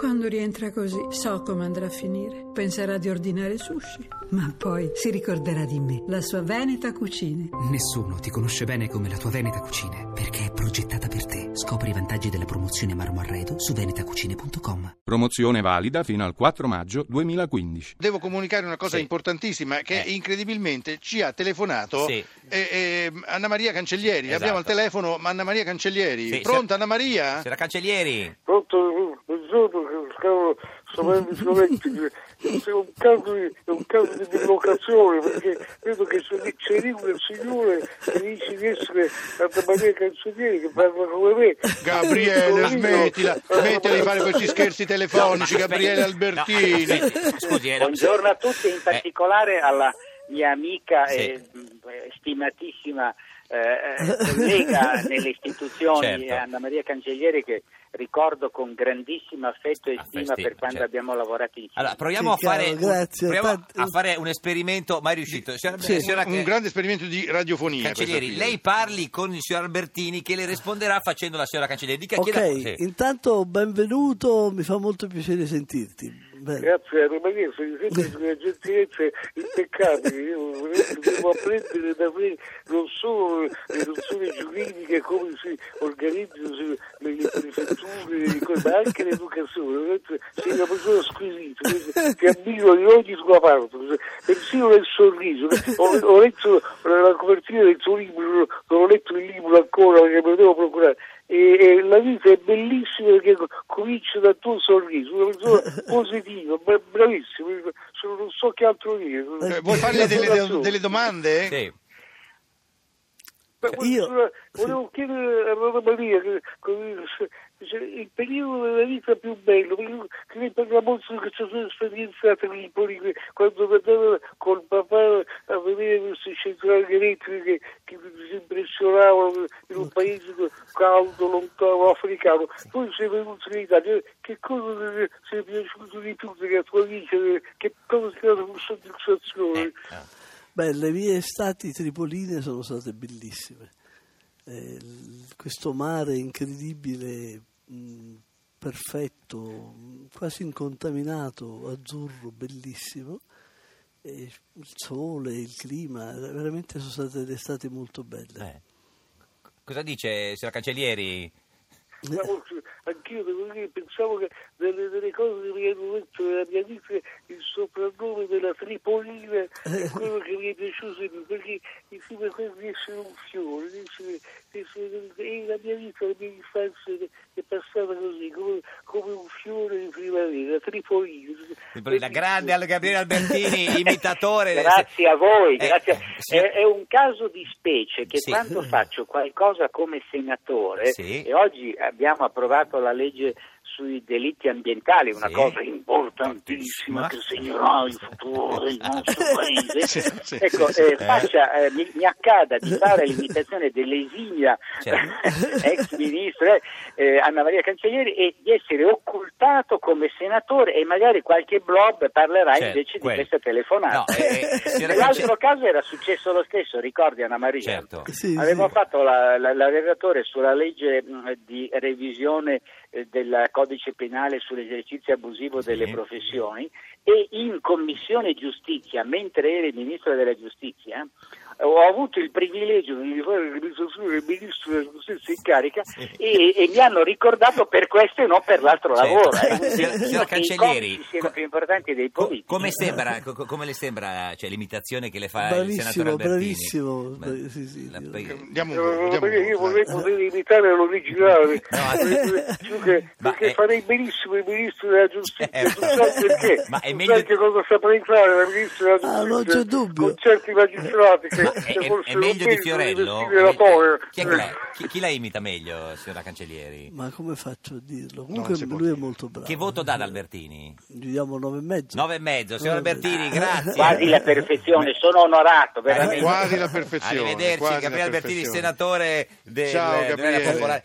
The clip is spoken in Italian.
Quando rientra così, so come andrà a finire. Penserà di ordinare sushi, ma poi si ricorderà di me, la sua Veneta Cucine. Nessuno ti conosce bene come la tua Veneta Cucine, perché è progettata per te. Scopri i vantaggi della promozione Marmo Arredo su venetacucine.com. Promozione valida fino al 4 maggio 2015. Devo comunicare una cosa Sì. importantissima che Eh. incredibilmente ci ha telefonato Sì. eh, eh, Anna Maria Cancellieri. Esatto. Abbiamo al telefono Anna Maria Cancellieri. Sì, Pronta Anna Maria? Signora Cancellieri, Pronto, buongiorno, sono Violetti, è un caso di, è un caso di dislocazione perché vedo che c'è, c'è lì un signore che dice di essere Anna Maria Cancellieri che parla come me. Gabriele, smettila, smettila di fare questi scherzi telefonici, No, Gabriele Albertini. no, scusi, eh, no, Buongiorno a tutti, in particolare alla mia amica Sì. e mh, stimatissima eh, eh, collega nelle istituzioni Certo. Anna Maria Cancellieri che ricordo con grandissimo affetto e Ah, stima per quando certo. abbiamo lavorato insieme. Allora, proviamo, Sì, a fare, chiaro, grazie. proviamo Tanti- a fare un esperimento mai riuscito. Signora, signora Un grande esperimento di radiofonia. Cancellieri, lei parli con il signor Albertini che le risponderà facendo la signora Cancellieri. Dica Ok, chieda- sì. intanto benvenuto, mi fa molto piacere sentirti. Bene. Grazie Anna Maria, sono sempre una gentilezza impeccabile, io devo apprendere da me non solo le nozioni giuridiche, come si organizzano le, prefetture, ma anche l'educazione, sei una persona squisita, ti ammiro di ogni tua parte, persino nel sorriso, ho, ho letto la copertina del suo libro, non ho letto il libro ancora perché me lo devo procurare, e, e la vita è bellissima perché co- comincia dal tuo sorriso, una persona positiva, bra- bravissima, non so che altro dire. Eh, vuoi farle delle, delle domande? Sì. Ma Io- volevo- chiedere a Rosa Maria che, che- il periodo della vita più bello, che lei parla molto di questa sua esperienza a Tripoli, che quando andava col papà a vedere queste centrali elettriche che si impressionavano in un paese caldo, lontano, africano. Poi sei venuto in Italia, che cosa ti è piaciuto di più della tua vita, che cosa ti ha dato soddisfazione? Eh, no. Beh, le mie estati tripoline sono state bellissime. Eh, questo mare incredibile, mh, perfetto, quasi incontaminato, azzurro, bellissimo. E il sole, il clima, veramente sono state delle estati molto belle. Eh. Cosa dice signora Cancellieri? Forse anch'io devo dire, pensavo che delle, delle cose che mi hanno detto nella mia vita il soprannome della Tripolina è quello che mi è piaciuto di più, perché mi sembra quasi di essere un fiore, di essere, di essere- e la mia vita, la mia infanzia passata così, come, come un fiore di primavera, Tripolina. La grande Gabriele Albertini, imitatore. Grazie a voi, Eh, grazie. eh, signor- È, è un caso di specie che Sì. quando faccio qualcosa come senatore, Sì. e oggi abbiamo approvato la legge sui delitti ambientali, una Sì. cosa importantissima che segnerà il futuro del nostro paese. Sì, sì, ecco, sì, sì. eh, faccia, eh, mi, mi accada di fare l'imitazione dell'esimia Certo. ex ministro eh, Anna Maria Cancellieri e di essere occultato come senatore e magari qualche blob parlerà Certo, invece quello. di questa telefonata. No, eh, eh, Nell'altro caso era successo lo stesso, ricordi Anna Maria? Certo. Sì, Avevo sì. fatto la, la, la relatore sulla legge mh, di revisione eh, del codice penale sull'esercizio abusivo delle Sì. professioni e in commissione giustizia, mentre ero il ministro della giustizia, ho avuto il privilegio di fare del ministro della giustizia in carica e, e mi hanno ricordato per questo e non per l'altro Certo. lavoro. eh. I Cancellieri, comici siano co- più importanti dei Co- politici. come sembra, co- co- come le sembra cioè, l'imitazione che le fa il Bravissimo, senatore Albertini? bravissimo, Ma- bravi- sì, sì, la- io- poi- Diamo un Eh, diamo io vorrei poter imitare l'originale, No, perché, ma perché è- farei benissimo il ministro della giustizia, Eh, perché, ma è meglio- sai che cosa saprei fare dal ministro della giustizia, Ah, non c'è dubbio. con certi magistrati che, Ma è, è- è meglio di Fiorello? Chi, la, chi- chi la imita meglio, signora Cancellieri? Ma come faccio a dirlo? Comunque può lui è molto bravo. Che voto dà ad Albertini? Gli diamo nove e mezzo. Nove e mezzo, signor Eh, Albertini, grazie. Quasi la perfezione, sono onorato, veramente. Quasi la perfezione. Arrivederci, Gabriele Albertini, senatore del, Ciao, Gabriele. popolare.